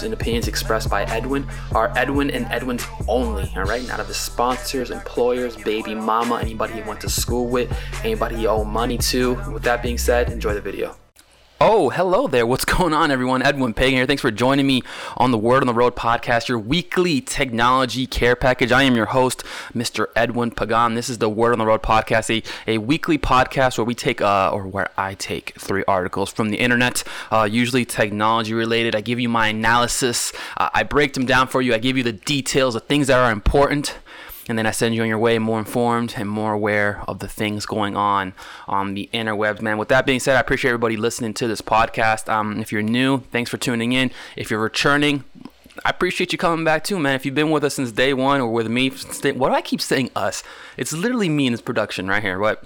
views and opinions expressed by Edwin are Edwin and Edwin's only, all right? Not of his sponsors, employers, baby mama, anybody he went to school with, anybody he owe money to. With that being said, enjoy the video. Oh, hello there. What's going on, everyone? Edwin Pagan here. Thanks for joining me on the Word on the Road podcast, your weekly technology care package. I am your host, Mr. Edwin Pagan. This is the Word on the Road podcast, a, a weekly podcast where we take, uh, or where I take three articles from the internet, uh, usually technology related. I give you my analysis, uh, I break them down for you, I give you the details, the things that are important and then I send you on your way more informed and more aware of the things going on on the interwebs, man. With that being said, I appreciate everybody listening to this podcast. Um, if you're new, thanks for tuning in. If you're returning, I appreciate you coming back too, man. If you've been with us since day one or with me, what do I keep saying us? It's literally me in this production right here. What?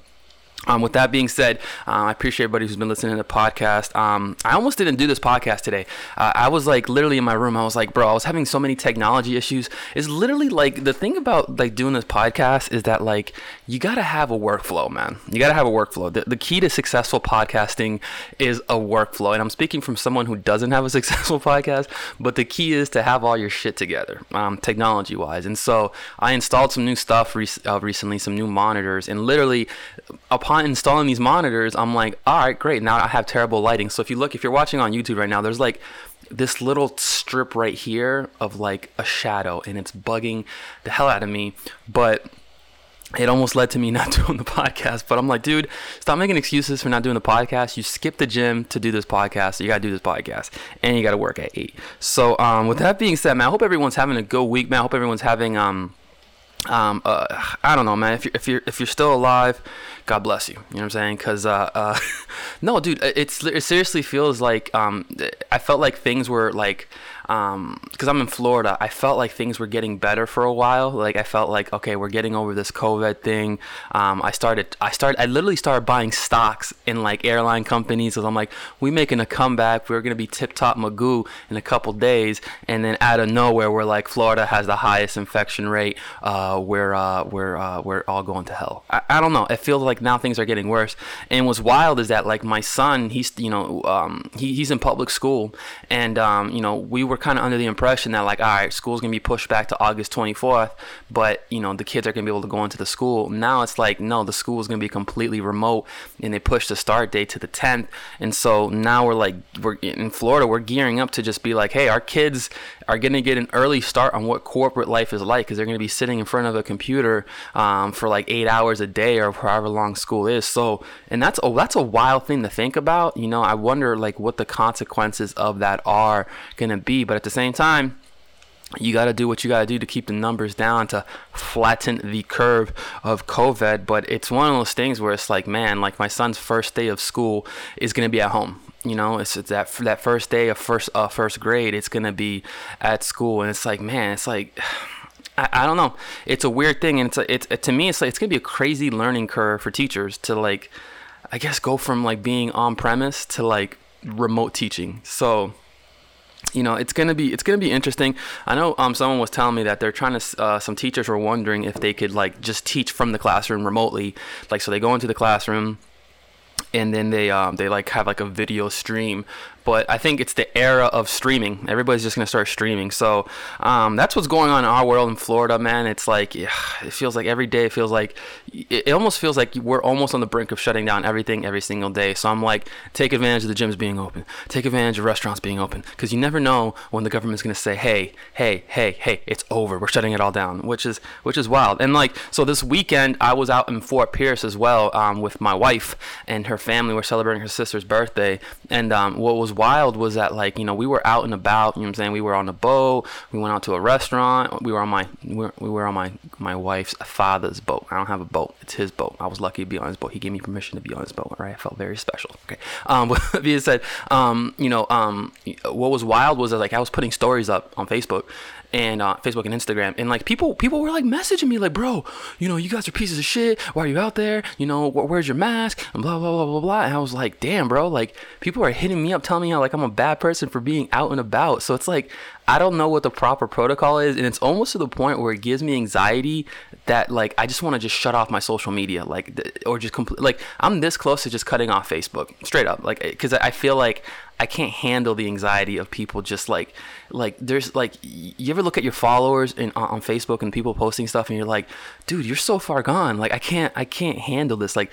Um, with that being said, uh, I appreciate everybody who's been listening to the podcast. Um, I almost didn't do this podcast today. Uh, I was like literally in my room. I was like, bro, I was having so many technology issues. It's literally like the thing about like doing this podcast is that like you gotta have a workflow, man. You gotta have a workflow. The, the key to successful podcasting is a workflow, and I'm speaking from someone who doesn't have a successful podcast. But the key is to have all your shit together, um, technology wise. And so I installed some new stuff re- uh, recently, some new monitors, and literally upon upon installing these monitors, I'm like, all right, great. Now I have terrible lighting. So if you look, if you're watching on YouTube right now, there's like this little strip right here of like a shadow and it's bugging the hell out of me. But it almost led to me not doing the podcast. But I'm like, dude, stop making excuses for not doing the podcast. You skip the gym to do this podcast. So you got to do this podcast. And you got to work at 8. So um, with that being said, man, I hope everyone's having a good week, man. I hope everyone's having. um um, uh, I don't know, man. If you're if you're if you're still alive, God bless you. You know what I'm saying? Cause uh, uh no, dude, it's it seriously feels like um, I felt like things were like um, because I'm in Florida, I felt like things were getting better for a while. Like I felt like okay, we're getting over this COVID thing. Um, I started, I started, I literally started buying stocks in like airline companies because I'm like, we making a comeback. We're gonna be tip top magoo in a couple days, and then out of nowhere, we're like, Florida has the highest infection rate. Uh, we're uh, we're uh, we're all going to hell. I, I don't know. It feels like now things are getting worse. And what's wild is that like my son, he's you know um, he, he's in public school, and um, you know we were were kind of under the impression that like, all right, school's gonna be pushed back to August 24th, but you know the kids are gonna be able to go into the school. Now it's like, no, the school is gonna be completely remote, and they pushed the start date to the 10th. And so now we're like, we're in Florida, we're gearing up to just be like, hey, our kids are gonna get an early start on what corporate life is like, because they're gonna be sitting in front of a computer um, for like eight hours a day or however long school is. So, and that's oh, that's a wild thing to think about. You know, I wonder like what the consequences of that are gonna be but at the same time, you got to do what you got to do to keep the numbers down to flatten the curve of COVID. But it's one of those things where it's like, man, like my son's first day of school is going to be at home. You know, it's, it's that that first day of first uh, first grade. It's gonna be at school, and it's like, man, it's like. I, I don't know. It's a weird thing, and it's a, it's it, to me, it's like it's gonna be a crazy learning curve for teachers to like, I guess, go from like being on premise to like remote teaching. So you know it's gonna be it's gonna be interesting. I know um, someone was telling me that they're trying to uh, some teachers were wondering if they could like just teach from the classroom remotely like so they go into the classroom and then they um, they like have like a video stream but I think it's the era of streaming. Everybody's just gonna start streaming. So um, that's what's going on in our world in Florida, man. It's like it feels like every day. It feels like it, almost feels like we're almost on the brink of shutting down everything every single day. So I'm like, take advantage of the gyms being open. Take advantage of restaurants being open because you never know when the government's gonna say, hey, hey, hey, hey, it's over. We're shutting it all down, which is which is wild. And like so this weekend, I was out in Fort Pierce as well um, with my wife and her family. We're celebrating her sister's birthday, and um, what was wild was that like you know we were out and about. You know I'm saying? We were on a boat. We went out to a restaurant. We were on my we were, we were on my my wife's father's boat. I don't have a boat. It's his boat. I was lucky to be on his boat. He gave me permission to be on his boat. Right? I felt very special. Okay. Um, being said, um, you know, um, what was wild was that like I was putting stories up on Facebook, and uh, Facebook and Instagram, and like people people were like messaging me like, bro, you know, you guys are pieces of shit. Why are you out there? You know, wh- where's your mask? And blah blah blah blah blah. And I was like, damn, bro, like people are hitting me up telling me how like I'm a bad person for being out and about. So it's like I don't know what the proper protocol is, and it's almost to the point where it gives me anxiety that like I just want to just shut off my social media, like or just complete like I'm this close to just cutting off Facebook straight up, like because I feel like I can't handle the anxiety of people just like like there's like you ever look at your followers in on Facebook and people posting stuff and you're like, dude, you're so far gone. Like I can't I can't handle this. Like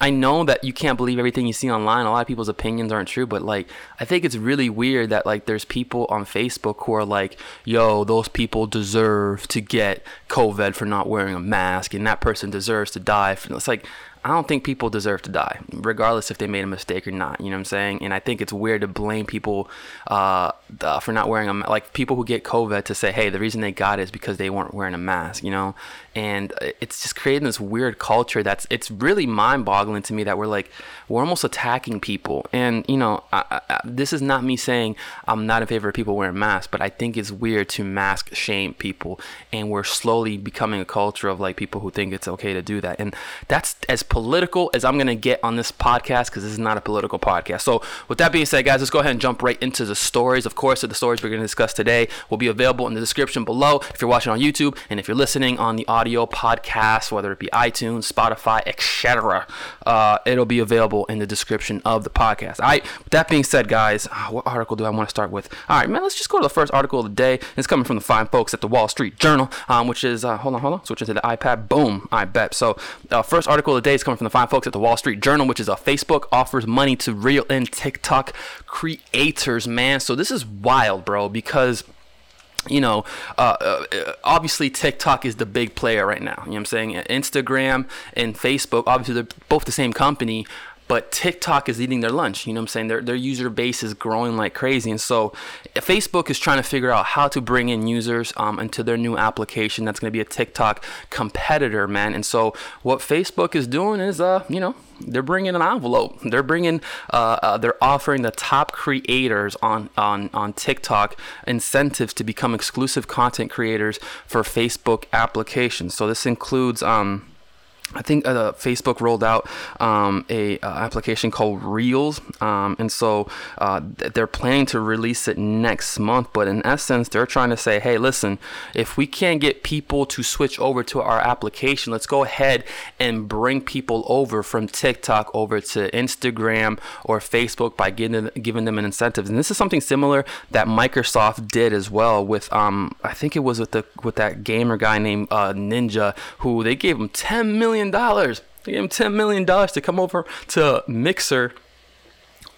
I know that you can't believe everything you see online. A lot of people's opinions aren't true, but like I think it's really weird that like there's people on Facebook who are like, "Yo, those people deserve to get COVID for not wearing a mask, and that person deserves to die." It's like I don't think people deserve to die, regardless if they made a mistake or not. You know what I'm saying? And I think it's weird to blame people uh, for not wearing a like people who get COVID to say, hey, the reason they got it is because they weren't wearing a mask. You know, and it's just creating this weird culture that's it's really mind-boggling to me that we're like we're almost attacking people. And you know, I, I, this is not me saying I'm not in favor of people wearing masks, but I think it's weird to mask shame people, and we're slowly becoming a culture of like people who think it's okay to do that, and that's as political as I'm going to get on this podcast because this is not a political podcast. So, with that being said, guys, let's go ahead and jump right into the stories. Of course, the stories we're going to discuss today will be available in the description below if you're watching on YouTube and if you're listening on the audio podcast, whether it be iTunes, Spotify, etc. Uh, it'll be available in the description of the podcast. All right, with that being said, guys, uh, what article do I want to start with? All right, man, let's just go to the first article of the day. It's coming from the fine folks at the Wall Street Journal, um, which is, uh, hold on, hold on, switching to the iPad. Boom, I bet. So, uh, first article of the day is coming from the fine folks at the Wall Street Journal, which is a Facebook offers money to reel in TikTok creators, man. So this is wild, bro, because you know, uh, uh, obviously TikTok is the big player right now. You know what I'm saying? Instagram and Facebook, obviously they're both the same company, but TikTok is eating their lunch. You know what I'm saying? Their, their user base is growing like crazy. And so Facebook is trying to figure out how to bring in users um, into their new application that's going to be a TikTok competitor, man. And so what Facebook is doing is, uh, you know, they're bringing an envelope. They're bringing, uh, uh, they're offering the top creators on, on, on TikTok incentives to become exclusive content creators for Facebook applications. So this includes, um, I think uh, Facebook rolled out um, a uh, application called Reels, um, and so uh, they're planning to release it next month. But in essence, they're trying to say, "Hey, listen, if we can't get people to switch over to our application, let's go ahead and bring people over from TikTok over to Instagram or Facebook by giving giving them an incentive." And this is something similar that Microsoft did as well with, um, I think it was with the with that gamer guy named uh, Ninja, who they gave him 10 million million dollars. They gave him ten million dollars to come over to Mixer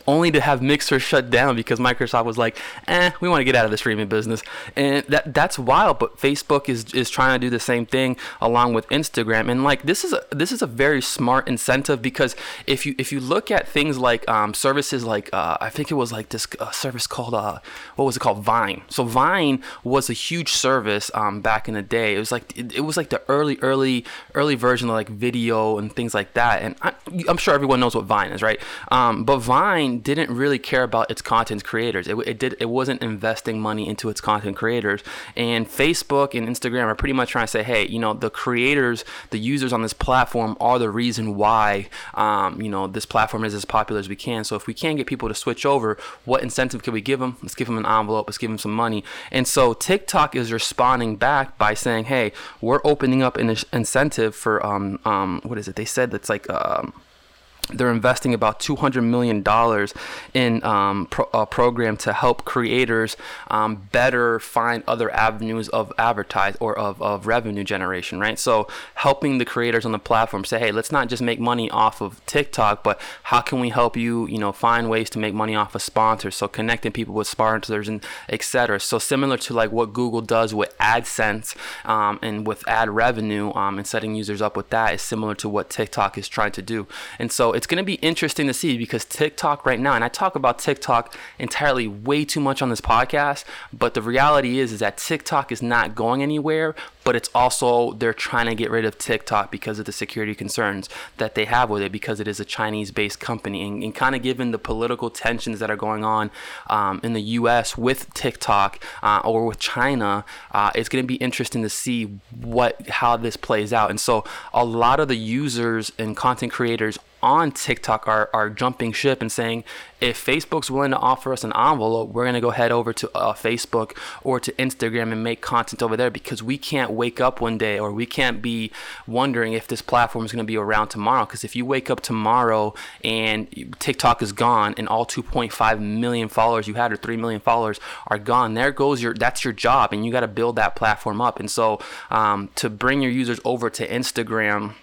only to have Mixer shut down because Microsoft was like, "Eh, we want to get out of the streaming business," and that that's wild. But Facebook is is trying to do the same thing along with Instagram, and like this is a this is a very smart incentive because if you if you look at things like um, services like uh, I think it was like this uh, service called uh, what was it called Vine. So Vine was a huge service um, back in the day. It was like it, it was like the early early early version of like video and things like that. And I, am sure everyone knows what Vine is, right? Um, but Vine didn't really care about its content creators. It, it did it wasn't investing money into its content creators. And Facebook and Instagram are pretty much trying to say, hey, you know, the creators, the users on this platform are the reason why, um, you know, this platform is as popular as we can. So if we can't get people to switch over, what incentive can we give them? Let's give them an envelope. Let's give them some money. And so TikTok is responding back by saying, hey, we're opening up an incentive for um, um, what is it? They said that's like um, they're investing about $200 million in um, pro- a program to help creators um, better find other avenues of advertise or of, of revenue generation right? So helping the creators on the platform say hey let's not just make money off of tiktok but how can we help you you know find ways to make money off of sponsors? So connecting people with sponsors and etc so similar to like what google does with adsense um, and with ad revenue um, and setting users up with that is similar to what tiktok is trying to do. And so it's going to be interesting to see because TikTok right now, and I talk about TikTok entirely way too much on this podcast, but the reality is is that TikTok is not going anywhere, but it's also they're trying to get rid of TikTok because of the security concerns that they have with it because it is a Chinese-based company and, and kind of given the political tensions that are going on um, in the U.S. with TikTok uh, or with China, uh, it's going to be interesting to see what how this plays out. And so a lot of the users and content creators on TikTok are, are jumping ship and saying, if Facebook's willing to offer us an envelope, we're going to go head over to uh, Facebook or to Instagram and make content over there because we can't wake up one day or we can't be wondering if this platform is going to be around tomorrow. Because if you wake up tomorrow and TikTok is gone and all 2.5 million followers you had or 3 million followers are gone, there goes your that's your job and you got to build that platform up. And so um, to bring your users over to Instagram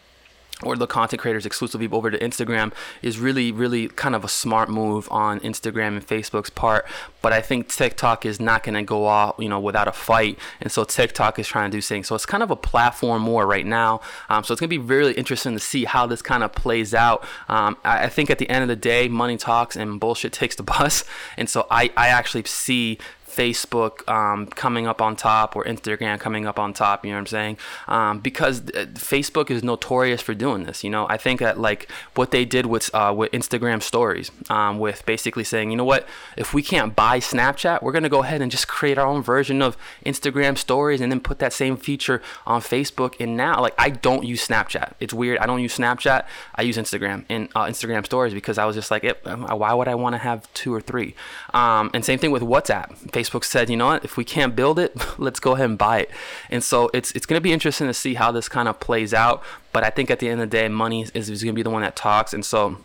or the content creators exclusively over to Instagram is really, really kind of a smart move on Instagram and Facebook's part. But I think TikTok is not going to go off, you know, without a fight. And so TikTok is trying to do things. So it's kind of a platform war right now. Um, so it's going to be really interesting to see how this kind of plays out. Um, I, I, think at the end of the day, money talks and bullshit takes the bus. And so I, I actually see Facebook um, coming up on top or Instagram coming up on top. You know what I'm saying? Um, because uh, Facebook is notorious for doing this. You know, I think that like what they did with uh, with Instagram Stories, um, with basically saying, you know what, if we can't buy Snapchat, we're gonna go ahead and just create our own version of Instagram Stories and then put that same feature on Facebook. And now, like, I don't use Snapchat. It's weird. I don't use Snapchat. I use Instagram and uh, Instagram Stories because I was just like, why would I want to have two or three? Um, and same thing with WhatsApp. Facebook said, you know what, if we can't build it, let's go ahead and buy it. And so it's it's going to be interesting to see how this kind of plays out. But I think at the end of the day, money is, is going to be the one that talks. And so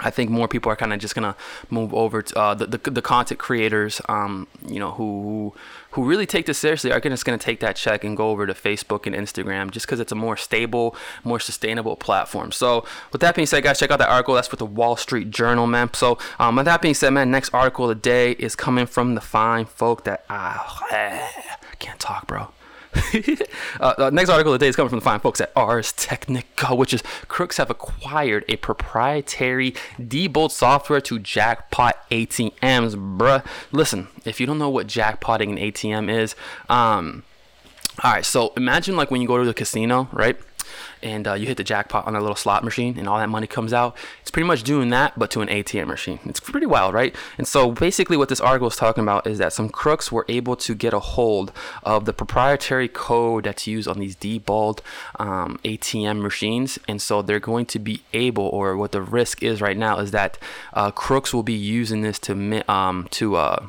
I think more people are kind of just gonna move over to uh, the, the, the content creators, um, you know, who who really take this seriously are just gonna take that check and go over to Facebook and Instagram just because it's a more stable, more sustainable platform. So with that being said, guys, check out that article. That's with the Wall Street Journal, man. So um, with that being said, man, next article of the day is coming from the fine folk that I can't talk, bro. uh, next article of the day is coming from the fine folks at Ars Technica, which is crooks have acquired a proprietary Diebold software to jackpot ATMs, bruh. Listen, if you don't know what jackpotting an ATM is, um, all right, so imagine like when you go to the casino, right? And uh, you hit the jackpot on a little slot machine and all that money comes out. It's pretty much doing that, but to an ATM machine. It's pretty wild, right? And so basically, what this article is talking about is that some crooks were able to get a hold of the proprietary code that's used on these Diebold um, ATM machines, and so they're going to be able, or what the risk is right now, is that uh, crooks will be using this to um, to uh,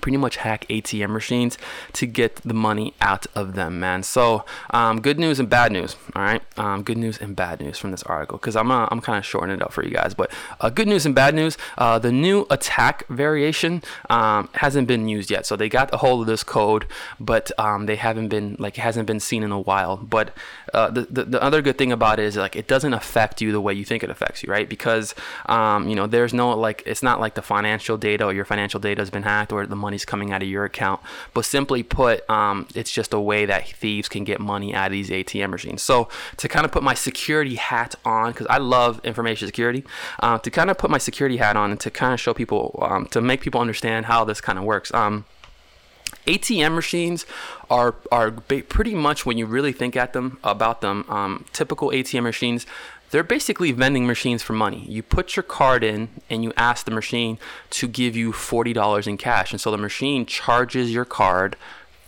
pretty much hack ATM machines to get the money out of them, man. So, um, good news and bad news. All right, um, good news and bad news from this article because I'm uh, I'm kind of shortening it up for you guys. But uh, good news and bad news. Uh, the new attack variation um, hasn't been used yet, so they got a hold of this code, but um, they haven't been like it hasn't been seen in a while. But uh, the, the, the other good thing about it is like it doesn't affect you the way you think it affects you, right? Because um, you know there's no like it's not like the financial data or your financial data has been hacked or the money's coming out of your account. But simply put, um, it's just a way that thieves can get money out of these ATM machines. So to kind of put my security hat on, because I love information security, uh, to kind of put my security hat on and to kind of show people, um, to make people understand how this kind of works. Um, ATM machines are are pretty much when you really think at them about them. Um, typical ATM machines, they're basically vending machines for money. You put your card in and you ask the machine to give you forty dollars in cash, and so the machine charges your card.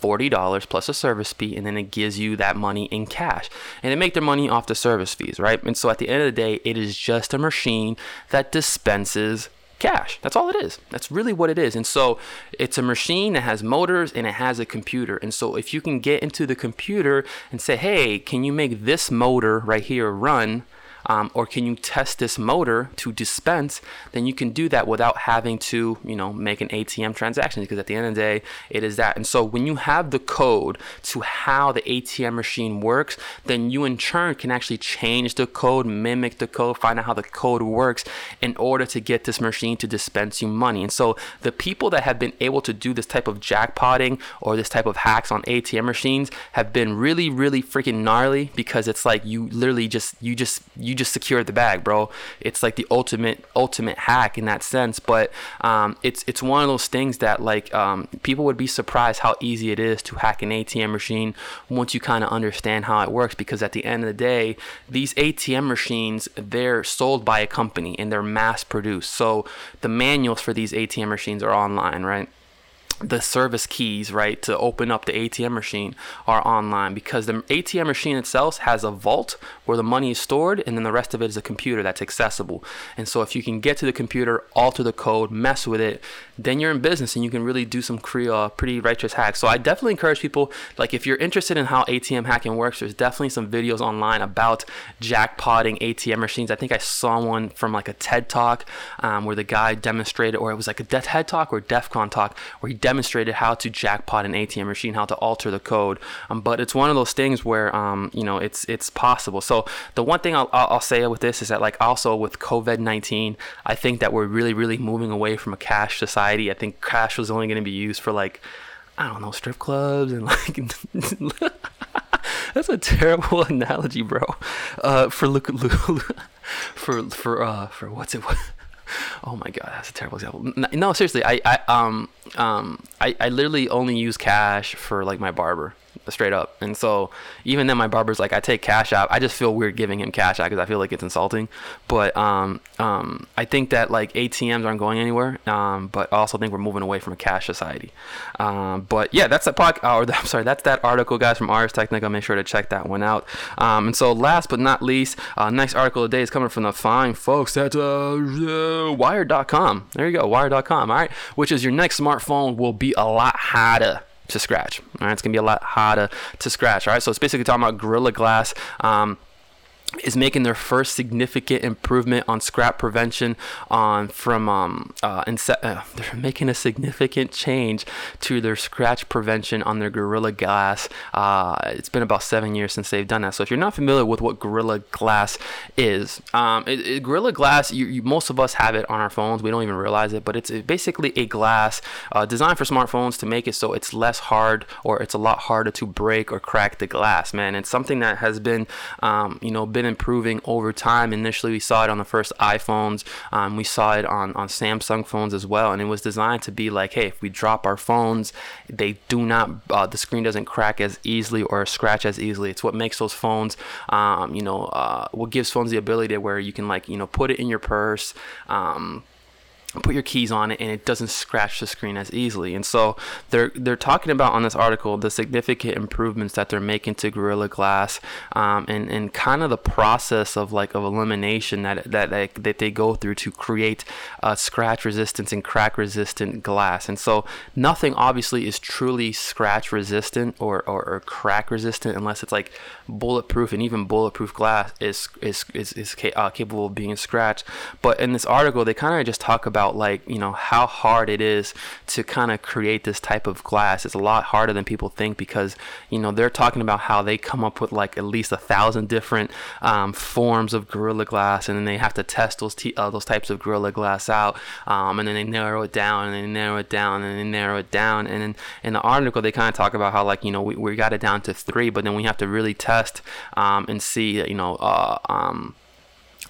$40 plus a service fee and then it gives you that money in cash and they make their money off the service fees right and so at the end of the day it is just a machine that dispenses cash. That's all it is. That's really what it is. And so it's a machine that has motors and it has a computer. And so if you can get into the computer and say, hey, can you make this motor right here run? Um, or can you test this motor to dispense, then you can do that without having to, you know, make an ATM transaction because at the end of the day, it is that. And so when you have the code to how the ATM machine works, then you in turn can actually change the code, mimic the code, find out how the code works in order to get this machine to dispense you money. And so the people that have been able to do this type of jackpotting or this type of hacks on ATM machines have been really, really freaking gnarly because it's like you literally just, you just, you just secured the bag, bro. It's like the ultimate ultimate hack in that sense. But um, it's it's one of those things that like um, people would be surprised how easy it is to hack an ATM machine once you kind of understand how it works. Because at the end of the day, these ATM machines they're sold by a company and they're mass produced. So the manuals for these ATM machines are online, right? The service keys, right, to open up the ATM machine are online because the ATM machine itself has a vault where the money is stored, and then the rest of it is a computer that's accessible. And so, if you can get to the computer, alter the code, mess with it, then you're in business and you can really do some uh, pretty righteous hacks. So, I definitely encourage people, like, if you're interested in how ATM hacking works, there's definitely some videos online about jackpotting ATM machines. I think I saw one from like a TED talk um, where the guy demonstrated, or it was like a death TED talk or DEF CON talk, where he demonstrated how to jackpot an ATM machine, how to alter the code. Um, but it's one of those things where um, you know it's it's possible. So the one thing I'll, I'll say with this is that like also with COVID nineteen, I think that we're really really moving away from a cash society. I think cash was only going to be used for like I don't know strip clubs and like. That's a terrible analogy, bro. Uh, for look, for for uh for what's it? Oh my god, that's a terrible example. No, seriously, I, I um um I, I literally only use cash for like my barber straight up. And so even then, my barber's like, I take cash out. I just feel weird giving him cash out because I feel like it's insulting. But um, um, I think that like ATMs aren't going anywhere. Um, but I also think we're moving away from a cash society. Um, but yeah, that's that pod. Or I'm sorry, that's that article, guys, from Ars Technica. Make sure to check that one out. Um, and so last but not least, uh, next article of the day is coming from the fine folks at uh, Wired.com. There you go, Wired.com. All right, which is your next smartphone will be a lot harder to scratch. All right, it's gonna be a lot harder to scratch. All right, so it's basically talking about Gorilla Glass. Um, is making their first significant improvement on scrap prevention on from um, uh, inse- uh, they're making a significant change to their scratch prevention on their Gorilla Glass. Uh, it's been about seven years since they've done that. So if you're not familiar with what Gorilla Glass is, um, it, it, Gorilla Glass, you, you, most of us have it on our phones. We don't even realize it, but it's basically a glass uh, designed for smartphones to make it so it's less hard or it's a lot harder to break or crack the glass. Man, it's something that has been, um, you know, been been improving over time. Initially, we saw it on the first iPhones. Um, we saw it on, on Samsung phones as well. And it was designed to be like, hey, if we drop our phones, they do not, uh, the screen doesn't crack as easily or scratch as easily. It's what makes those phones, um, you know, uh, what gives phones the ability where you can like, you know, put it in your purse. Um, put your keys on it and it doesn't scratch the screen as easily. And so they're they're talking about on this article the significant improvements that they're making to Gorilla Glass um, and and kind of the process of like of elimination that that that, that they go through to create uh, scratch resistance and crack resistant glass. And so nothing obviously is truly scratch resistant or, or, or crack resistant unless it's like bulletproof and even bulletproof glass is is is, is uh, capable of being scratched. But in this article they kind of just talk about about like you know how hard it is to kind of create this type of glass. It's a lot harder than people think because you know they're talking about how they come up with like at least a thousand different um, forms of Gorilla Glass, and then they have to test those t- uh, those types of Gorilla Glass out, um, and then they narrow it down, and they narrow it down, and they narrow it down, and then in the article they kind of talk about how like you know we, we got it down to three, but then we have to really test um, and see you know uh, um,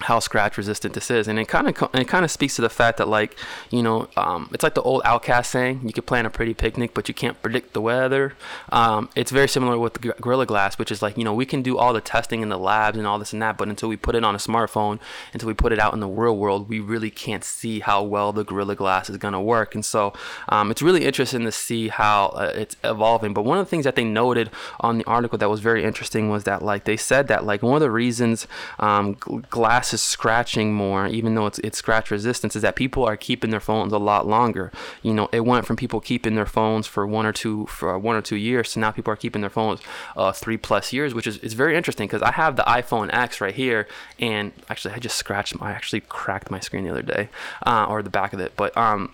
how scratch resistant this is. And it kind of it kind of speaks to the fact that like you know um, it's like the old OutKast saying you can plan a pretty picnic but you can't predict the weather. Um, it's very similar with the gorilla glass which is like you know we can do all the testing in the labs and all this and that but until we put it on a smartphone until we put it out in the real world we really can't see how well the gorilla glass is going to work. And so um, it's really interesting to see how uh, it's evolving. But one of the things that they noted on the article that was very interesting was that like they said that like one of the reasons um, glass glass is scratching more, even though it's it's scratch resistance, is that people are keeping their phones a lot longer. You know, it went from people keeping their phones for one or two for one or two years to now people are keeping their phones uh, three plus years, which is, is very interesting because I have the iPhone X right here, and actually I just scratched, I actually cracked my screen the other day, uh, or the back of it, but um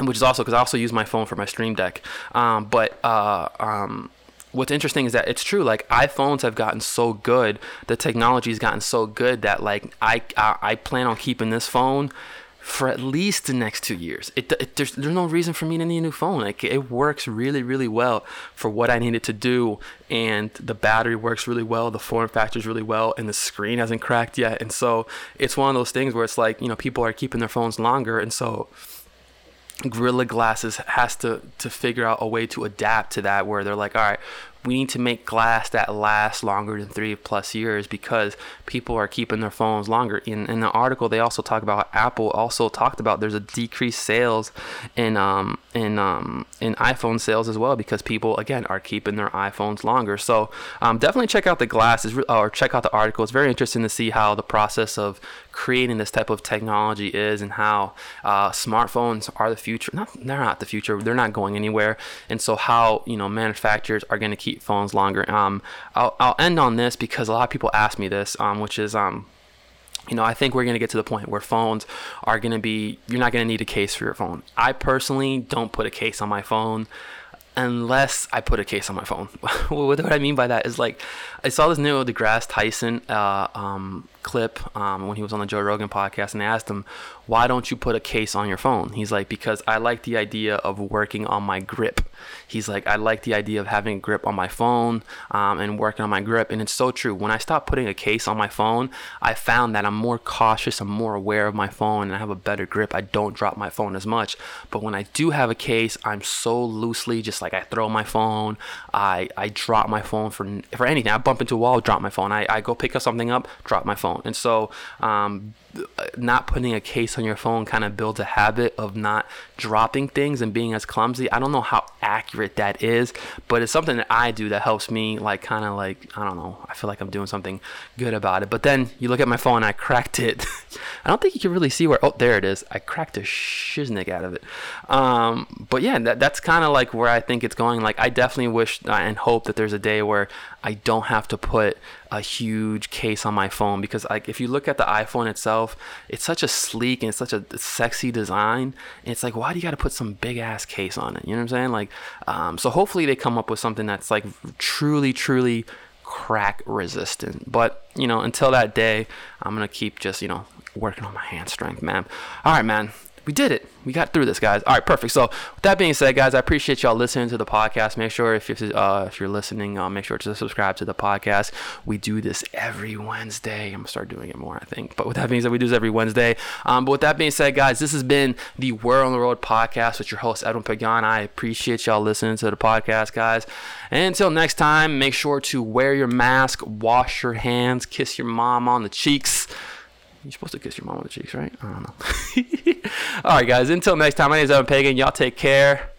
which is also because I also use my phone for my Stream Deck. Um, but uh, um, what's interesting is that it's true like iPhones have gotten so good the technology's gotten so good that like I I, I plan on keeping this phone for at least the next two years. It, it, there's there's no reason for me to need a new phone. Like it works really really well for what I needed to do, and the battery works really well. The form factors really well, and the screen hasn't cracked yet. And so it's one of those things where it's like you know people are keeping their phones longer, and so Gorilla Glasses has to to figure out a way to adapt to that where they're like, all right, we need to make glass that lasts longer than three plus years because people are keeping their phones longer. In, in the article, they also talk about Apple also talked about there's a decreased sales in um, in um, in iPhone sales as well because people again are keeping their iPhones longer. So um, definitely check out the glasses or check out the article. It's very interesting to see how the process of creating this type of technology is and how uh, smartphones are the future. Not they're not the future. They're not going anywhere. And so how you know manufacturers are going to keep phones longer. Um, I'll, I'll end on this because a lot of people ask me this, um, which is um, you know, I think we're going to get to the point where phones are going to be, you're not going to need a case for your phone. I personally don't put a case on my phone unless I put a case on my phone. what I mean by that is like, I saw this Neil deGrasse Tyson uh, um, clip um, when he was on the Joe Rogan podcast, and asked him, "Why don't you put a case on your phone?" He's like, "Because I like the idea of working on my grip." He's like, "I like the idea of having a grip on my phone um, and working on my grip," and it's so true. When I stopped putting a case on my phone, I found that I'm more cautious, I'm more aware of my phone, and I have a better grip. I don't drop my phone as much. But when I do have a case, I'm so loosely, just like I throw my phone, I I drop my phone for for anything. I bump into a wall, drop my phone. I, I go pick up something up, drop my phone. And so, um, not putting a case on your phone kind of builds a habit of not dropping things and being as clumsy. I don't know how accurate that is, but it's something that I do that helps me, like, kind of like, I don't know, I feel like I'm doing something good about it. But then you look at my phone, I cracked it. I don't think you can really see where, oh, there it is. I cracked a shiznick out of it. Um, but yeah, that, that's kind of like where I think it's going. Like, I definitely wish and hope that there's a day where I don't have to put a huge case on my phone because like if you look at the iPhone itself, it's such a sleek and it's such a sexy design. And it's like, why do you got to put some big ass case on it? You know what I'm saying? Like, um, so hopefully they come up with something that's like truly, truly crack resistant. But you know, until that day, I'm gonna keep just you know working on my hand strength, man. All right, man we did it. We got through this, guys. All right, perfect. So, with that being said, guys, I appreciate y'all listening to the podcast. Make sure if you're, uh, if you're listening, uh, make sure to subscribe to the podcast. We do this every Wednesday. I'm gonna start doing it more, I think. But with that being said, we do this every Wednesday. Um, but with that being said, guys, this has been the Word on the Road podcast with your host Edwin Pagan. I appreciate y'all listening to the podcast, guys. And until next time, make sure to wear your mask, wash your hands, kiss your mom on the cheeks. You're supposed to kiss your mom on the cheeks, right? I don't know. All right, guys. Until next time, my name is Edwin Pagan. Y'all take care.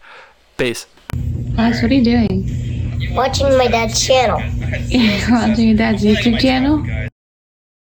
Peace. Max, what are you doing? Watching my dad's channel. You're watching your dad's YouTube channel?